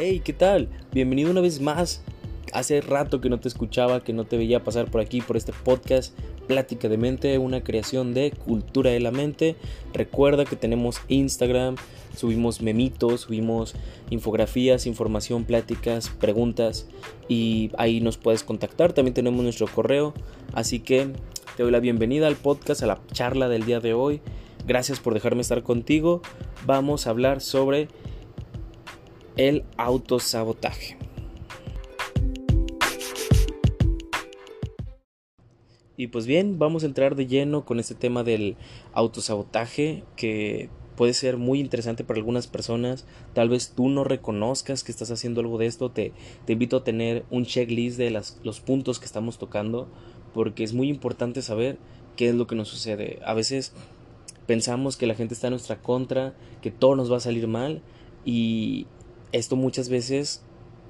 Hey, ¿qué tal? Bienvenido una vez más. Hace rato que no te escuchaba, que no te veía pasar por aquí, por este podcast Plática de Mente, una creación de Cultura de la Mente. Recuerda que tenemos Instagram, subimos memitos, subimos infografías, información, pláticas, preguntas y ahí nos puedes contactar. También tenemos nuestro correo, así que te doy la bienvenida al podcast, a la charla del día de hoy. Gracias por dejarme estar contigo. Vamos a hablar sobre el autosabotaje. Y pues bien, vamos a entrar de lleno con este tema del autosabotaje que puede ser muy interesante para algunas personas. Tal vez tú no reconozcas que estás haciendo algo de esto. Te, invito a tener un checklist de las, los puntos que estamos tocando porque es muy importante saber qué es lo que nos sucede. A veces pensamos que la gente está en nuestra contra, que todo nos va a salir mal y esto muchas veces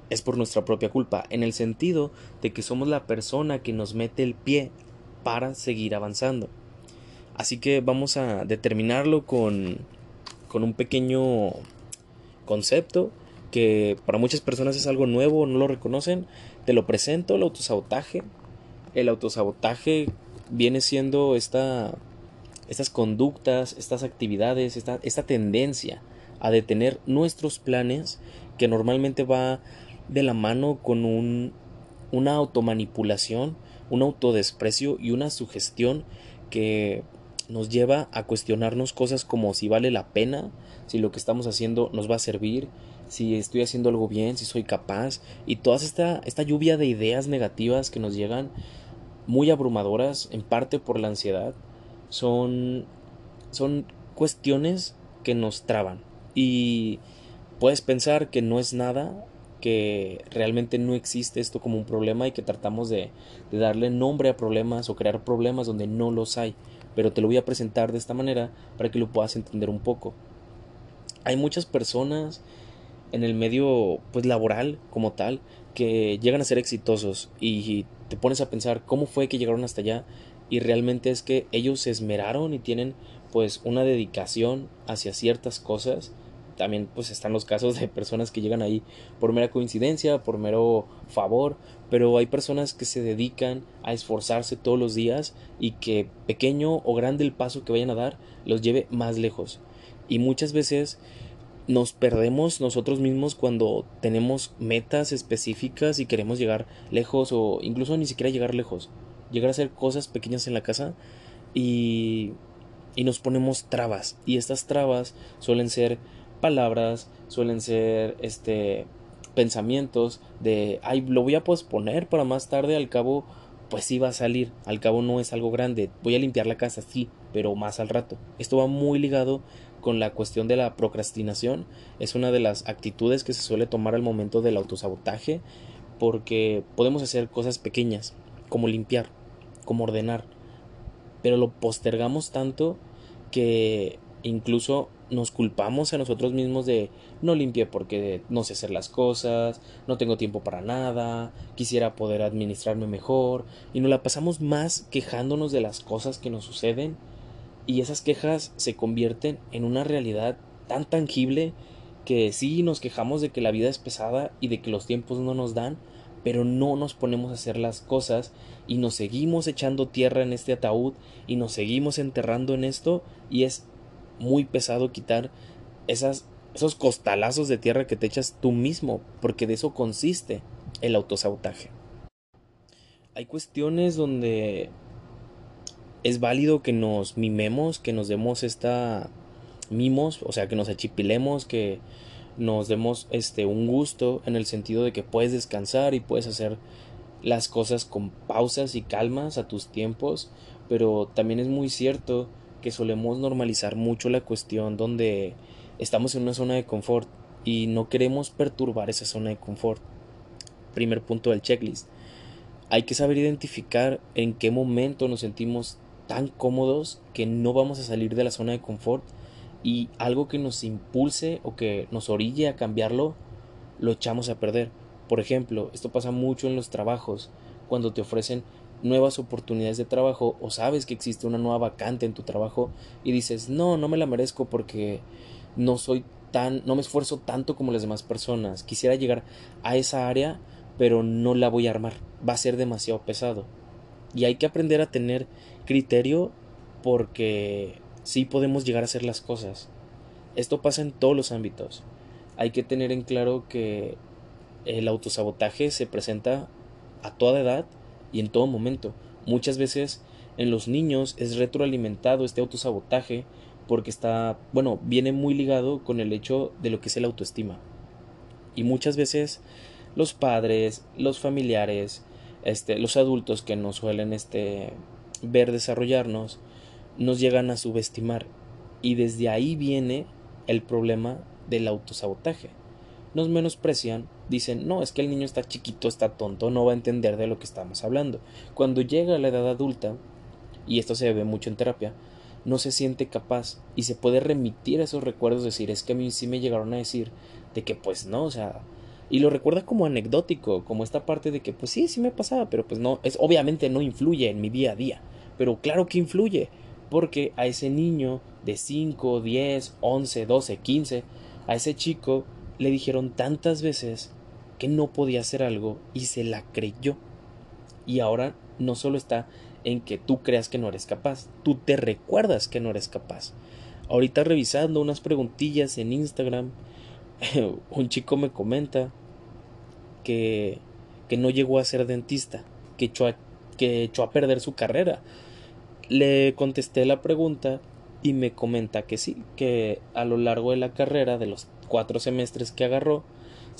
es por nuestra propia culpa, en el sentido de que somos la persona que nos mete el pie para seguir avanzando. Así que vamos a determinarlo con, con un pequeño concepto que para muchas personas es algo nuevo, no lo reconocen. Te lo presento, el autosabotaje. El autosabotaje viene siendo esta, estas conductas, estas actividades, esta, esta tendencia a detener nuestros planes que normalmente va de la mano con un, una automanipulación, un autodesprecio y una sugestión que nos lleva a cuestionarnos cosas como si vale la pena, si lo que estamos haciendo nos va a servir, si estoy haciendo algo bien, si soy capaz y toda esta, esta lluvia de ideas negativas que nos llegan muy abrumadoras en parte por la ansiedad son son cuestiones que nos traban y puedes pensar que no es nada, que realmente no existe esto como un problema y que tratamos de, darle nombre a problemas o crear problemas donde no los hay. Pero te lo voy a presentar de esta manera para que lo puedas entender un poco. Hay muchas personas en el medio pues laboral como tal que llegan a ser exitosos y te pones a pensar cómo fue que llegaron hasta allá y realmente es que ellos se esmeraron y tienen pues una dedicación hacia ciertas cosas también pues están los casos de personas que llegan ahí por mera coincidencia, por mero favor, pero hay personas que se dedican a esforzarse todos los días y que pequeño o grande el paso que vayan a dar los lleve más lejos. Y muchas veces nos perdemos nosotros mismos cuando tenemos metas específicas y queremos llegar lejos o incluso ni siquiera llegar lejos, llegar a hacer cosas pequeñas en la casa y y nos ponemos trabas y estas trabas suelen ser palabras, suelen ser este pensamientos de ay lo voy a posponer para más tarde al cabo pues sí va a salir al cabo no es algo grande voy a limpiar la casa sí pero más al rato esto va muy ligado con la cuestión de la procrastinación es una de las actitudes que se suele tomar al momento del autosabotaje porque podemos hacer cosas pequeñas como limpiar como ordenar pero lo postergamos tanto que incluso nos culpamos a nosotros mismos de no limpié porque no sé hacer las cosas, no tengo tiempo para nada, quisiera poder administrarme mejor y nos la pasamos más quejándonos de las cosas que nos suceden y esas quejas se convierten en una realidad tan tangible que sí nos quejamos de que la vida es pesada y de que los tiempos no nos dan, pero no nos ponemos a hacer las cosas y nos seguimos echando tierra en este ataúd y nos seguimos enterrando en esto y es muy pesado quitar esas, esos costalazos de tierra que te echas tú mismo, porque de eso consiste el autosabotaje. Hay cuestiones donde es válido que nos mimemos, que nos demos esta mimos, o sea, que nos achipilemos, que nos demos este un gusto en el sentido de que puedes descansar y puedes hacer las cosas con pausas y calmas a tus tiempos, pero también es muy cierto que solemos normalizar mucho la cuestión donde estamos en una zona de confort y no queremos perturbar esa zona de confort. Primer punto del checklist. Hay que saber identificar en qué momento nos sentimos tan cómodos que no vamos a salir de la zona de confort y algo que nos impulse o que nos orille a cambiarlo, lo echamos a perder. Por ejemplo, esto pasa mucho en los trabajos, cuando te ofrecen nuevas oportunidades de trabajo o sabes que existe una nueva vacante en tu trabajo y dices, no, no me la merezco porque no soy tan, no me esfuerzo tanto como las demás personas. Quisiera llegar a esa área, pero no la voy a armar. Va a ser demasiado pesado. Y hay que aprender a tener criterio porque sí podemos llegar a hacer las cosas. Esto pasa en todos los ámbitos. Hay que tener en claro que el autosabotaje se presenta a toda edad y en todo momento. Muchas veces en los niños es retroalimentado este autosabotaje porque está, bueno, viene muy ligado con el hecho de lo que es el autoestima. Y muchas veces los padres, los familiares, este, los adultos que nos suelen este, ver desarrollarnos, nos llegan a subestimar. Y desde ahí viene el problema del autosabotaje. Nos menosprecian, dicen, no, es que el niño está chiquito, está tonto, no va a entender de lo que estamos hablando. Cuando llega a la edad adulta, y esto se ve mucho en terapia, no se siente capaz y se puede remitir a esos recuerdos, decir, es que a mí sí me llegaron a decir de que pues no, o sea, y lo recuerda como anecdótico, como esta parte de que pues sí, sí me pasaba, pero pues no, es obviamente no influye en mi día a día, pero claro que influye, porque a ese niño de 5, 10, 11, 12, 15, a ese chico le dijeron tantas veces que no podía hacer algo y se la creyó. Y ahora no solo está en que tú creas que no eres capaz, tú te recuerdas que no eres capaz. Ahorita revisando unas preguntillas en Instagram, un chico me comenta que, que no llegó a ser dentista, que echó que echó a perder su carrera. Le contesté la pregunta y me comenta que sí, que a lo largo de la carrera, de los cuatro semestres que agarró,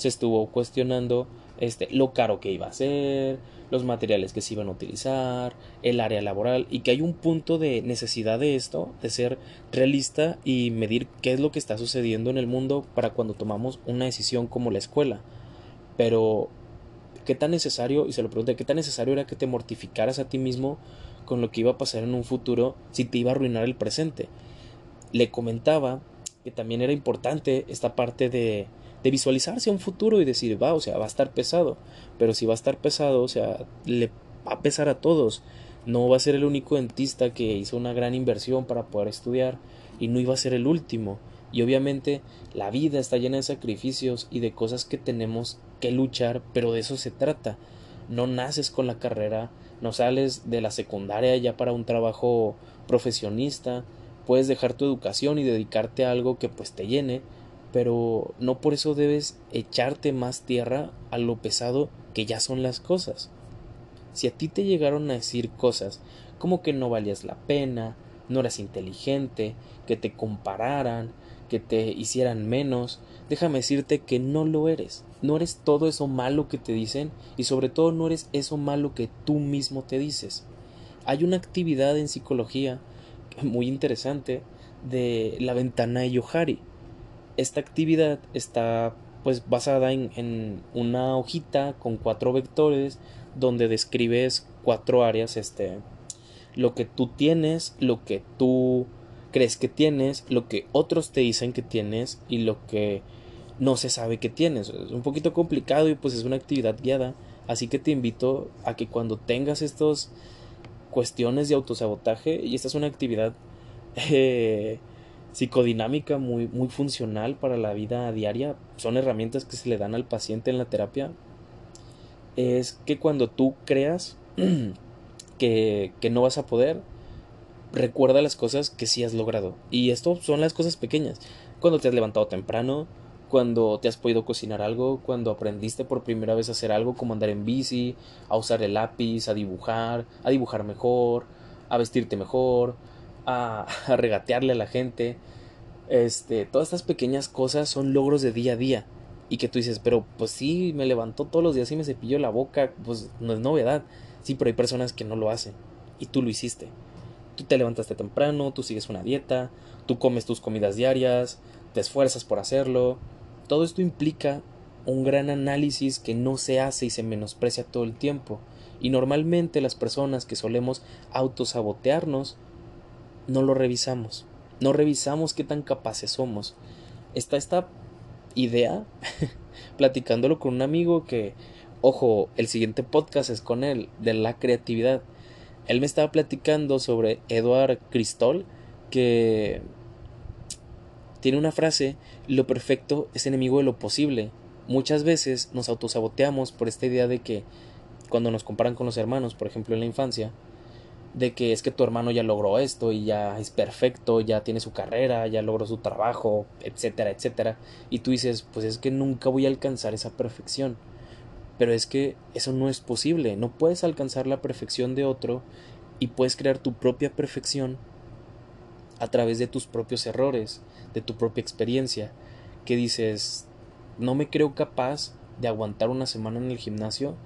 se estuvo cuestionando este, lo caro que iba a ser, los materiales que se iban a utilizar, el área laboral y que hay un punto de necesidad de esto, de ser realista y medir qué es lo que está sucediendo en el mundo para cuando tomamos una decisión como la escuela. Pero, ¿qué tan necesario, y se lo pregunté, qué tan necesario era que te mortificaras a ti mismo con lo que iba a pasar en un futuro si te iba a arruinar el presente? Le comentaba que también era importante esta parte de de visualizarse un futuro y decir, va, o sea, va a estar pesado, pero si va a estar pesado, o sea, le va a pesar a todos. No va a ser el único dentista que hizo una gran inversión para poder estudiar y no iba a ser el último. Y obviamente la vida está llena de sacrificios y de cosas que tenemos que luchar, pero de eso se trata. No naces con la carrera, no sales de la secundaria ya para un trabajo profesionista, puedes dejar tu educación y dedicarte a algo que pues te llene, pero no por eso debes echarte más tierra a lo pesado que ya son las cosas. Si a ti te llegaron a decir cosas como que no valías la pena, no eras inteligente, que te compararan, que te hicieran menos, déjame decirte que no lo eres. No eres todo eso malo que te dicen y sobre todo no eres eso malo que tú mismo te dices. Hay una actividad en psicología muy interesante de la ventana de Yohari esta actividad está pues basada en, una hojita con cuatro vectores donde describes cuatro áreas este lo que tú tienes lo que tú crees que tienes lo que otros te dicen que tienes y lo que no se sabe que tienes. Es un poquito complicado y pues es una actividad guiada. Así que te invito a que cuando tengas estas cuestiones de autosabotaje y esta es una actividad eh, psicodinámica muy, muy funcional para la vida diaria, son herramientas que se le dan al paciente en la terapia, es que cuando tú creas que, que no vas a poder, recuerda las cosas que sí has logrado. Y esto son las cosas pequeñas. Cuando te has levantado temprano, cuando te has podido cocinar algo, cuando aprendiste por primera vez a hacer algo como andar en bici, a usar el lápiz, a dibujar, a dibujar mejor, a vestirte mejor, a, regatearle a la gente. Este, todas estas pequeñas cosas son logros de día a día. Y que tú dices, pero pues sí, me levantó todos los días y me cepilló la boca, pues no es novedad. Sí, pero hay personas que no lo hacen. Y tú lo hiciste. Tú te levantaste temprano, tú sigues una dieta, tú comes tus comidas diarias, te esfuerzas por hacerlo. Todo esto implica un gran análisis que no se hace y se menosprecia todo el tiempo. Y normalmente las personas que solemos autosabotearnos no lo revisamos. No revisamos qué tan capaces somos. Está esta idea, platicándolo con un amigo que, ojo, el siguiente podcast es con él, de la creatividad. Él me estaba platicando sobre Eduard Cristol, que tiene una frase, lo perfecto es enemigo de lo posible. Muchas veces nos autosaboteamos por esta idea de que cuando nos comparan con los hermanos, por ejemplo en la infancia, de que es que tu hermano ya logró esto y ya es perfecto, ya tiene su carrera, ya logró su trabajo, etcétera, etcétera. Y tú dices, pues es que nunca voy a alcanzar esa perfección. Pero es que eso no es posible, no puedes alcanzar la perfección de otro y puedes crear tu propia perfección a través de tus propios errores, de tu propia experiencia, que dices, no me creo capaz de aguantar una semana en el gimnasio,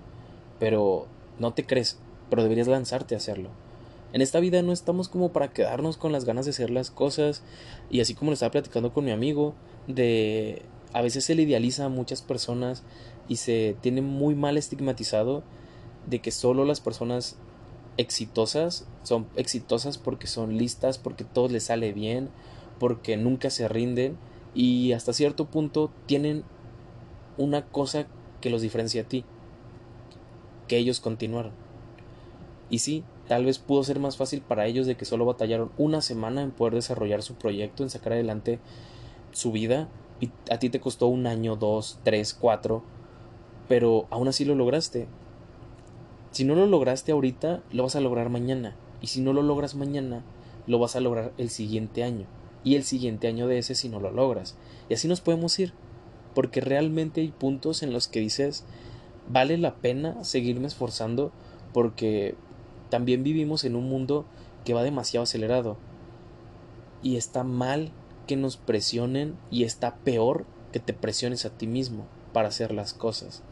pero no te crees, pero deberías lanzarte a hacerlo. En esta vida no estamos como para quedarnos con las ganas de hacer las cosas y así como lo estaba platicando con mi amigo, de a veces se le idealiza a muchas personas y se tiene muy mal estigmatizado de que solo las personas exitosas son exitosas porque son listas, porque todo les sale bien, porque nunca se rinden y hasta cierto punto tienen una cosa que los diferencia a ti, que ellos continuaron. Y sí, tal vez pudo ser más fácil para ellos de que solo batallaron una semana en poder desarrollar su proyecto, en sacar adelante su vida, y a ti te costó un año, dos, tres, cuatro, pero aún así lo lograste. Si no lo lograste ahorita, lo vas a lograr mañana. Y si no lo logras mañana, lo vas a lograr el siguiente año. Y el siguiente año de ese si no lo logras. Y así nos podemos ir. Porque realmente hay puntos en los que dices, vale la pena seguirme esforzando porque también vivimos en un mundo que va demasiado acelerado. Y está mal que nos presionen y está peor que te presiones a ti mismo para hacer las cosas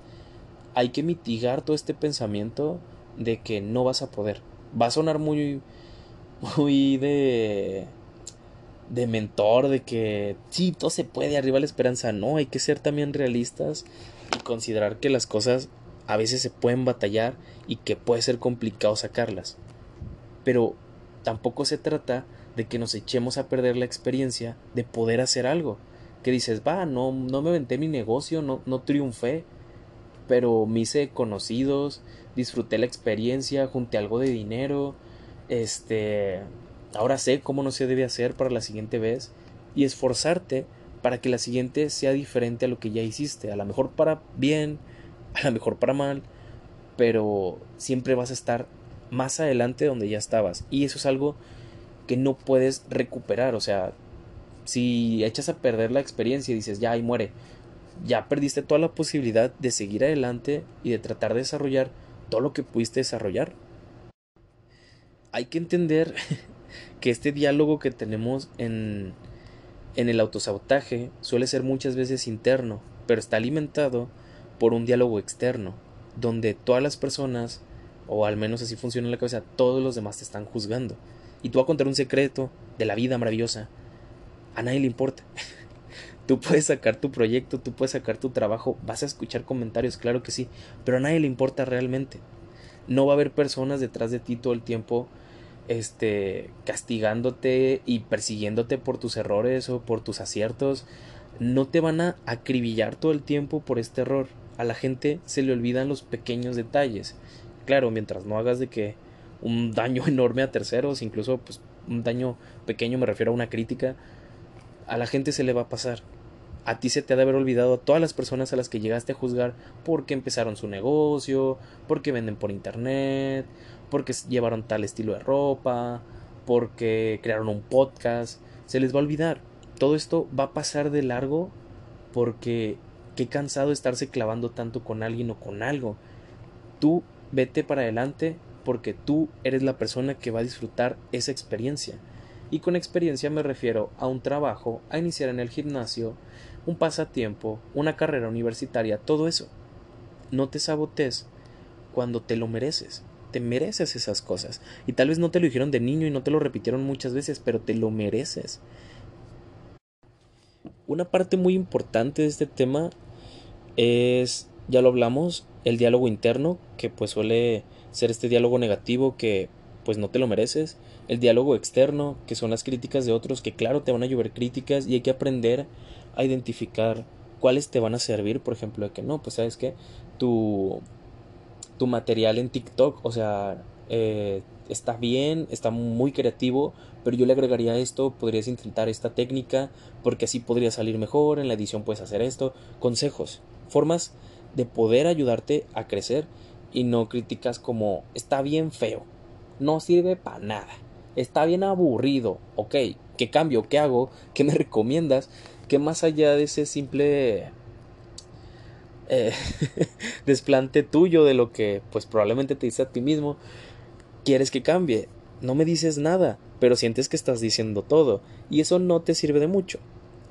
hay que mitigar todo este pensamiento de que no vas a poder. Va a sonar muy, muy de, de mentor, de que sí, todo se puede, arriba la esperanza. No, hay que ser también realistas y considerar que las cosas a veces se pueden batallar y que puede ser complicado sacarlas. Pero tampoco se trata de que nos echemos a perder la experiencia de poder hacer algo. Que dices, va, no, no me aventé mi negocio, no, no triunfé, pero me hice conocidos, disfruté la experiencia, junté algo de dinero, este, ahora sé cómo no se debe hacer para la siguiente vez y esforzarte para que la siguiente sea diferente a lo que ya hiciste, a lo mejor para bien, a lo mejor para mal, pero siempre vas a estar más adelante donde ya estabas y eso es algo que no puedes recuperar, o sea, si echas a perder la experiencia y dices, ya ahí muere, ya perdiste toda la posibilidad de seguir adelante y de tratar de desarrollar todo lo que pudiste desarrollar. Hay que entender que este diálogo que tenemos en, en el autosabotaje suele ser muchas veces interno, pero está alimentado por un diálogo externo, donde todas las personas, o al menos así funciona en la cabeza, todos los demás te están juzgando. Y tú vas a contar un secreto de la vida maravillosa. A nadie le importa. Tú puedes sacar tu proyecto, tú puedes sacar tu trabajo, vas a escuchar comentarios, claro que sí, pero a nadie le importa realmente. No va a haber personas detrás de ti todo el tiempo este castigándote y persiguiéndote por tus errores o por tus aciertos. No te van a acribillar todo el tiempo por este error. A la gente se le olvidan los pequeños detalles. Claro, mientras no hagas de que un daño enorme a terceros, incluso pues un daño pequeño me refiero a una crítica, a la gente se le va a pasar. A ti se te ha de haber olvidado a todas las personas a las que llegaste a juzgar porque empezaron su negocio, porque venden por internet, porque llevaron tal estilo de ropa, porque crearon un podcast. Se les va a olvidar. Todo esto va a pasar de largo porque qué cansado estarse clavando tanto con alguien o con algo. Tú vete para adelante porque tú eres la persona que va a disfrutar esa experiencia. Y con experiencia me refiero a un trabajo, a iniciar en el gimnasio, un pasatiempo, una carrera universitaria, todo eso. No te sabotes cuando te lo mereces. Te mereces esas cosas. Y tal vez no te lo dijeron de niño y no te lo repitieron muchas veces, pero te lo mereces. Una parte muy importante de este tema es, ya lo hablamos, el diálogo interno, que pues suele ser este diálogo negativo que pues no te lo mereces. El diálogo externo, que son las críticas de otros, que claro te van a llover críticas y hay que aprender a identificar cuáles te van a servir, por ejemplo, de que no, pues sabes que tu, tu material en TikTok, o sea, eh, está bien, está muy creativo, pero yo le agregaría esto, podrías intentar esta técnica, porque así podría salir mejor, en la edición puedes hacer esto, consejos, formas de poder ayudarte a crecer y no críticas como está bien feo, no sirve para nada, está bien aburrido, ok, ¿qué cambio? ¿Qué hago? ¿Qué me recomiendas? Que más allá de ese simple eh, desplante tuyo de lo que pues probablemente te dice a ti mismo, quieres que cambie. No me dices nada, pero sientes que estás diciendo todo, y eso no te sirve de mucho.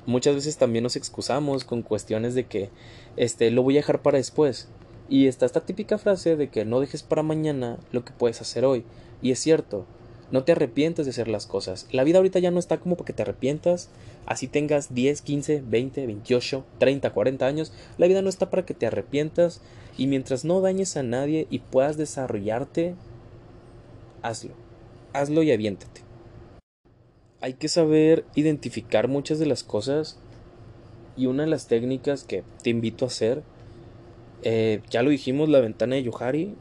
Muchas veces también nos excusamos con cuestiones de que este lo voy a dejar para después. Y está esta típica frase de que no dejes para mañana lo que puedes hacer hoy. Y es cierto, no te arrepientes de hacer las cosas. La vida ahorita ya no está como para que te arrepientas. Así tengas 10, 15, 20, 28, 30, 40 años. La vida no está para que te arrepientas. Y mientras no dañes a nadie y puedas desarrollarte, hazlo. Hazlo y aviéntate. Hay que saber identificar muchas de las cosas. Y una de las técnicas que te invito a hacer, eh, ya lo dijimos, la ventana de Yohari,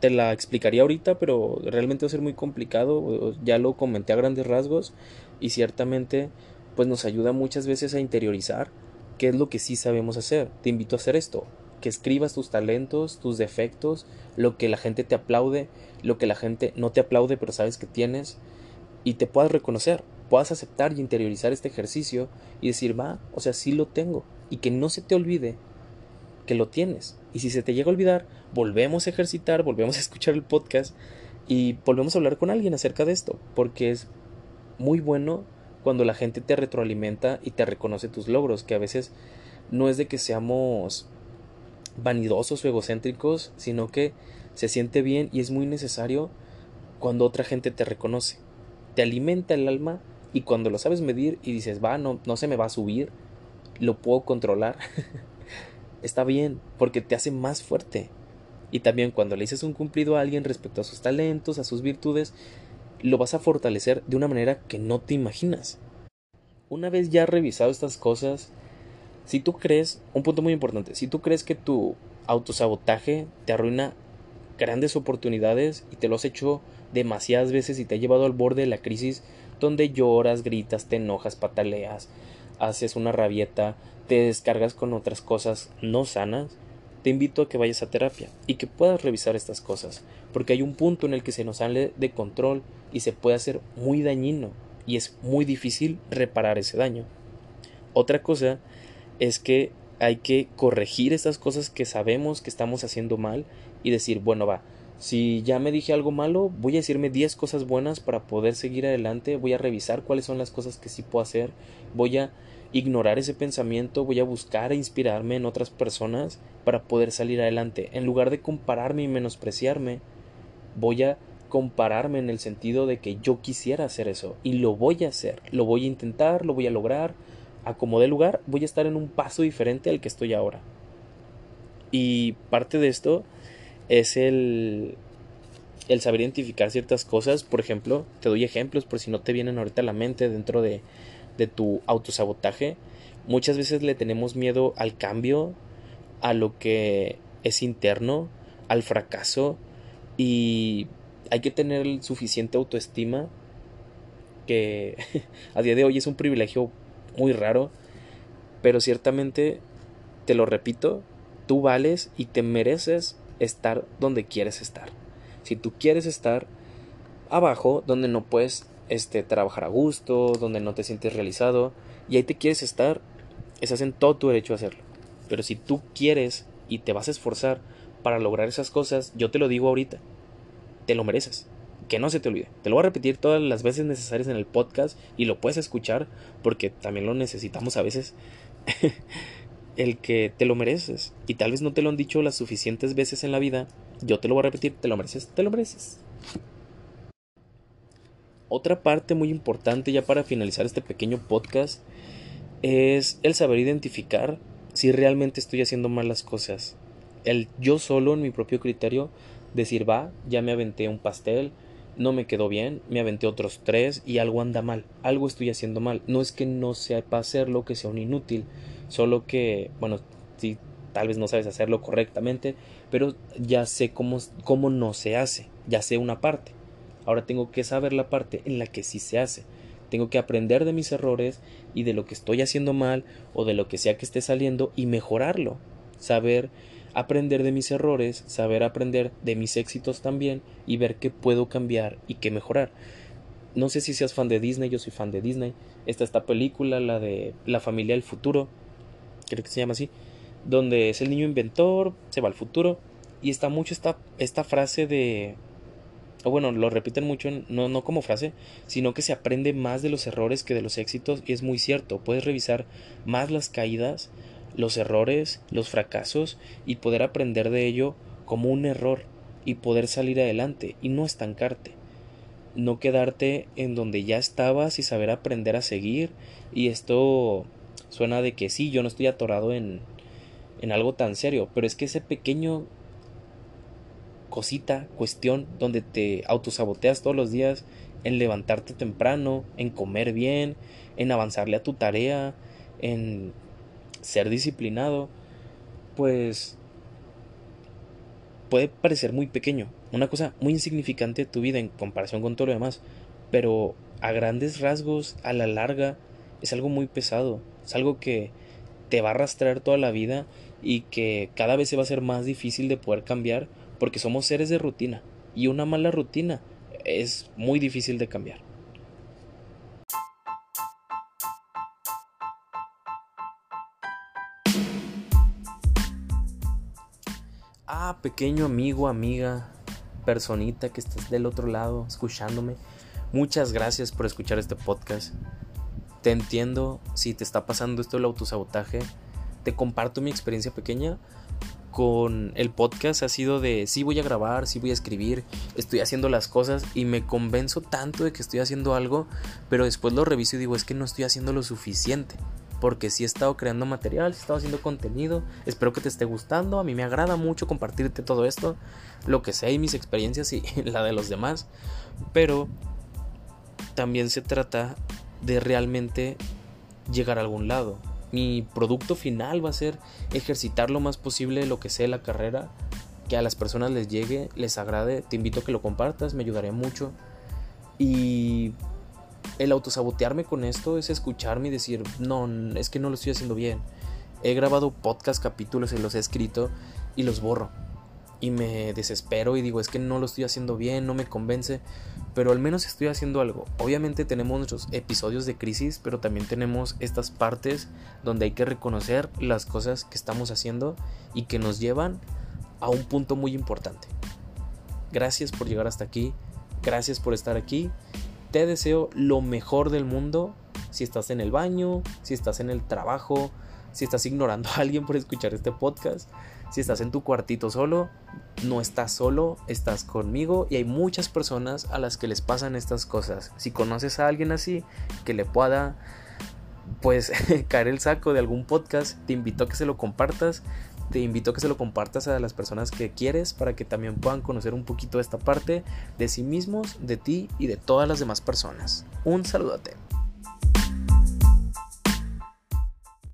te la explicaría ahorita, pero realmente va a ser muy complicado. Ya lo comenté a grandes rasgos y ciertamente pues nos ayuda muchas veces a interiorizar qué es lo que sí sabemos hacer. Te invito a hacer esto, que escribas tus talentos, tus defectos, lo que la gente te aplaude, lo que la gente no te aplaude pero sabes que tienes y te puedas reconocer, puedas aceptar y interiorizar este ejercicio y decir, va, o sea, sí lo tengo y que no se te olvide que lo tienes. Y si se te llega a olvidar, volvemos a ejercitar, volvemos a escuchar el podcast y volvemos a hablar con alguien acerca de esto, porque es muy bueno cuando la gente te retroalimenta y te reconoce tus logros, que a veces no es de que seamos vanidosos o egocéntricos, sino que se siente bien y es muy necesario cuando otra gente te reconoce. Te alimenta el alma y cuando lo sabes medir y dices, va, no, no se me va a subir, lo puedo controlar. está bien, porque te hace más fuerte. Y también cuando le dices un cumplido a alguien respecto a sus talentos, a sus virtudes, lo vas a fortalecer de una manera que no te imaginas. Una vez ya revisado estas cosas, si tú crees, un punto muy importante, si tú crees que tu autosabotaje te arruina grandes oportunidades y te lo has hecho demasiadas veces y te ha llevado al borde de la crisis donde lloras, gritas, te enojas, pataleas, haces una rabieta, te descargas con otras cosas no sanas, te invito a que vayas a terapia y que puedas revisar estas cosas, porque hay un punto en el que se nos sale de control y se puede hacer muy dañino y es muy difícil reparar ese daño. Otra cosa es que hay que corregir esas cosas que sabemos que estamos haciendo mal y decir, bueno, va, si ya me dije algo malo, voy a decirme 10 cosas buenas para poder seguir adelante, voy a revisar cuáles son las cosas que sí puedo hacer, voy a ignorar ese pensamiento, voy a buscar e inspirarme en otras personas para poder salir adelante. En lugar de compararme y menospreciarme, voy a compararme en el sentido de que yo quisiera hacer eso y lo voy a hacer, lo voy a intentar, lo voy a lograr, a como de lugar, voy a estar en un paso diferente al que estoy ahora. Y parte de esto es el el saber identificar ciertas cosas, por ejemplo, te doy ejemplos por si no te vienen ahorita a la mente dentro de de tu autosabotaje, muchas veces le tenemos miedo al cambio, a lo que es interno, al fracaso y hay que tener suficiente autoestima que a día de hoy es un privilegio muy raro, pero ciertamente, te lo repito, tú vales y te mereces estar donde quieres estar. Si tú quieres estar abajo, donde no puedes este, trabajar a gusto, donde no te sientes realizado y ahí te quieres estar, estás en todo tu derecho a hacerlo. Pero si tú quieres y te vas a esforzar para lograr esas cosas, yo te lo digo ahorita, te lo mereces. Que no se te olvide. Te lo voy a repetir todas las veces necesarias en el podcast y lo puedes escuchar porque también lo necesitamos a veces. el que te lo mereces. Y tal vez no te lo han dicho las suficientes veces en la vida. Yo te lo voy a repetir, te lo mereces, te lo mereces. Otra parte muy importante ya para finalizar este pequeño podcast es el saber identificar si realmente estoy haciendo mal las cosas. El yo solo en mi propio criterio decir va, ya me aventé un pastel, no me quedó bien, me aventé otros tres y algo anda mal, algo estoy haciendo mal. No es que no sepa hacerlo, que sea un inútil, solo que, bueno, si tal vez no sabes hacerlo correctamente, pero ya sé cómo, cómo no se hace, ya sé una parte Ahora tengo que saber la parte en la que sí se hace. Tengo que aprender de mis errores y de lo que estoy haciendo mal o de lo que sea que esté saliendo y mejorarlo. Saber aprender de mis errores, saber aprender de mis éxitos también y ver qué puedo cambiar y qué mejorar. No sé si seas fan de Disney, yo soy fan de Disney. Está esta película, la de La familia del futuro, creo que se llama así, donde es el niño inventor, se va al futuro y está mucho esta, esta frase de o bueno, lo repiten mucho, no, no como frase, sino que se aprende más de los errores que de los éxitos y es muy cierto, puedes revisar más las caídas, los errores, los fracasos y poder aprender de ello como un error y poder salir adelante y no estancarte, no quedarte en donde ya estabas y saber aprender a seguir. Y esto suena de que sí, yo no estoy atorado en, en algo tan serio, pero es que ese pequeño cosita, cuestión, donde te autosaboteas todos los días en levantarte temprano, en comer bien, en avanzarle a tu tarea, en ser disciplinado, pues puede parecer muy pequeño, una cosa muy insignificante de tu vida en comparación con todo lo demás, pero a grandes rasgos, a la larga, es algo muy pesado, es algo que te va a arrastrar toda la vida y que cada vez se va a hacer más difícil de poder cambiar porque somos seres de rutina y una mala rutina es muy difícil de cambiar. Pequeño amigo, amiga, personita que estás del otro lado escuchándome, muchas gracias por escuchar este podcast. Te entiendo si te está pasando esto del autosabotaje. Te comparto mi experiencia pequeña con el podcast ha sido de sí voy a grabar, sí voy a escribir, estoy haciendo las cosas y me convenzo tanto de que estoy haciendo algo, pero después lo reviso y digo es que no estoy haciendo lo suficiente. Porque sí he estado creando material, sí he estado haciendo contenido, espero que te esté gustando, a mí me agrada mucho compartirte todo esto, lo que sé y mis experiencias y la de los demás, pero también se trata de realmente llegar a algún lado, mi producto final va a ser ejercitar lo más posible lo que sé la carrera, que a las personas les llegue, les agrade. Te invito a que lo compartas, me ayudaría mucho. Y el autosabotearme con esto es escucharme y decir, no, es que no lo estoy haciendo bien. He grabado podcast capítulos y los he escrito y los borro y me desespero y digo es que no lo estoy haciendo bien, no me convence, pero al menos estoy haciendo algo. Obviamente tenemos nuestros episodios de crisis, pero también tenemos estas partes donde hay que reconocer las cosas que estamos haciendo y que nos llevan a un punto muy importante. Gracias por llegar hasta aquí, gracias por estar aquí. Te deseo lo mejor del mundo si estás en el baño, si estás en el trabajo, si estás ignorando a alguien por escuchar este podcast. Si estás en tu cuartito solo, no estás solo, estás conmigo y hay muchas personas a las que les pasan estas cosas. Si conoces a alguien así que le pueda pues caer el saco de algún podcast, te invito a que se lo compartas. Te invito a que se lo compartas a las personas que quieres para que también puedan conocer un poquito esta parte de sí mismos, de ti y de todas las demás personas. Un saludote.